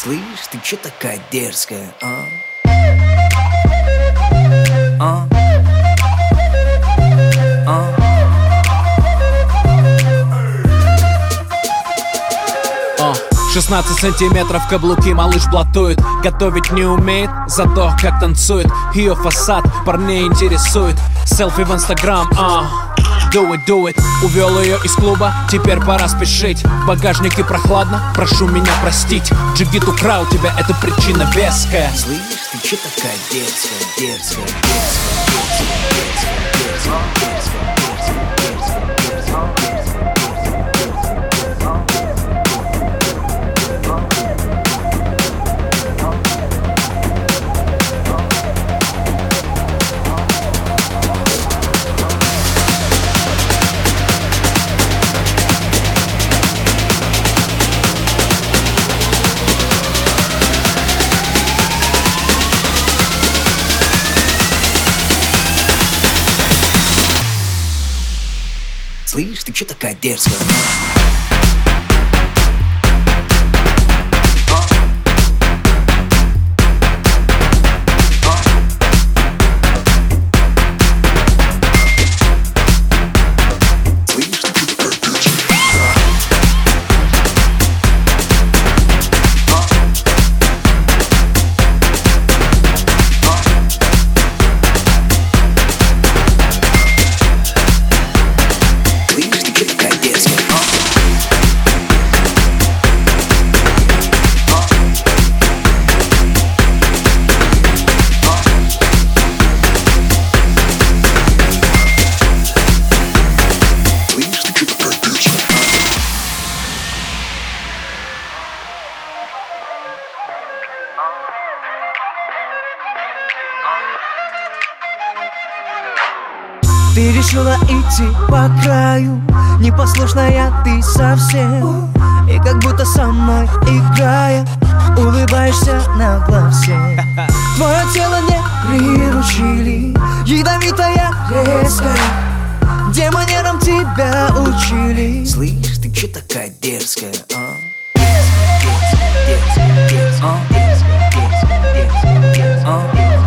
Слышь, ты чё такая дерзкая, а? А? А? 16 сантиметров каблуки малыш блатует Готовить не умеет, зато как танцует Ее фасад парней интересует Селфи в инстаграм, а Do it, do it Увел ее из клуба, теперь пора спешить В багажнике прохладно, прошу меня простить Джигит украл тебя, это причина веская Слышь, ты чё такая дерзкая, дерзкая, дерзкая, дерзкая, дерзкая, дерзкая, дерзкая, дерзкая, Слышь, ты чё такая дерзкая? Ты решила идти по краю Непослушная ты совсем И как будто со мной играя Улыбаешься на глазе Твое тело не приручили Ядовитая, резкая Где манерам тебя учили Слышь, ты чё такая дерзкая, а? Дерзкая, дерзкая, дерзкая, дерзкая, дерзкая, а? Слышь,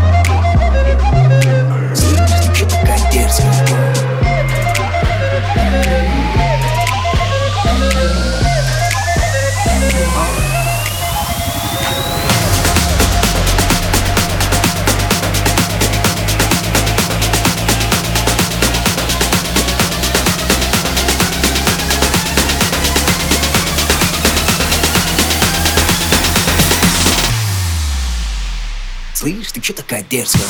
Слышь, ты чё такая дерзкая,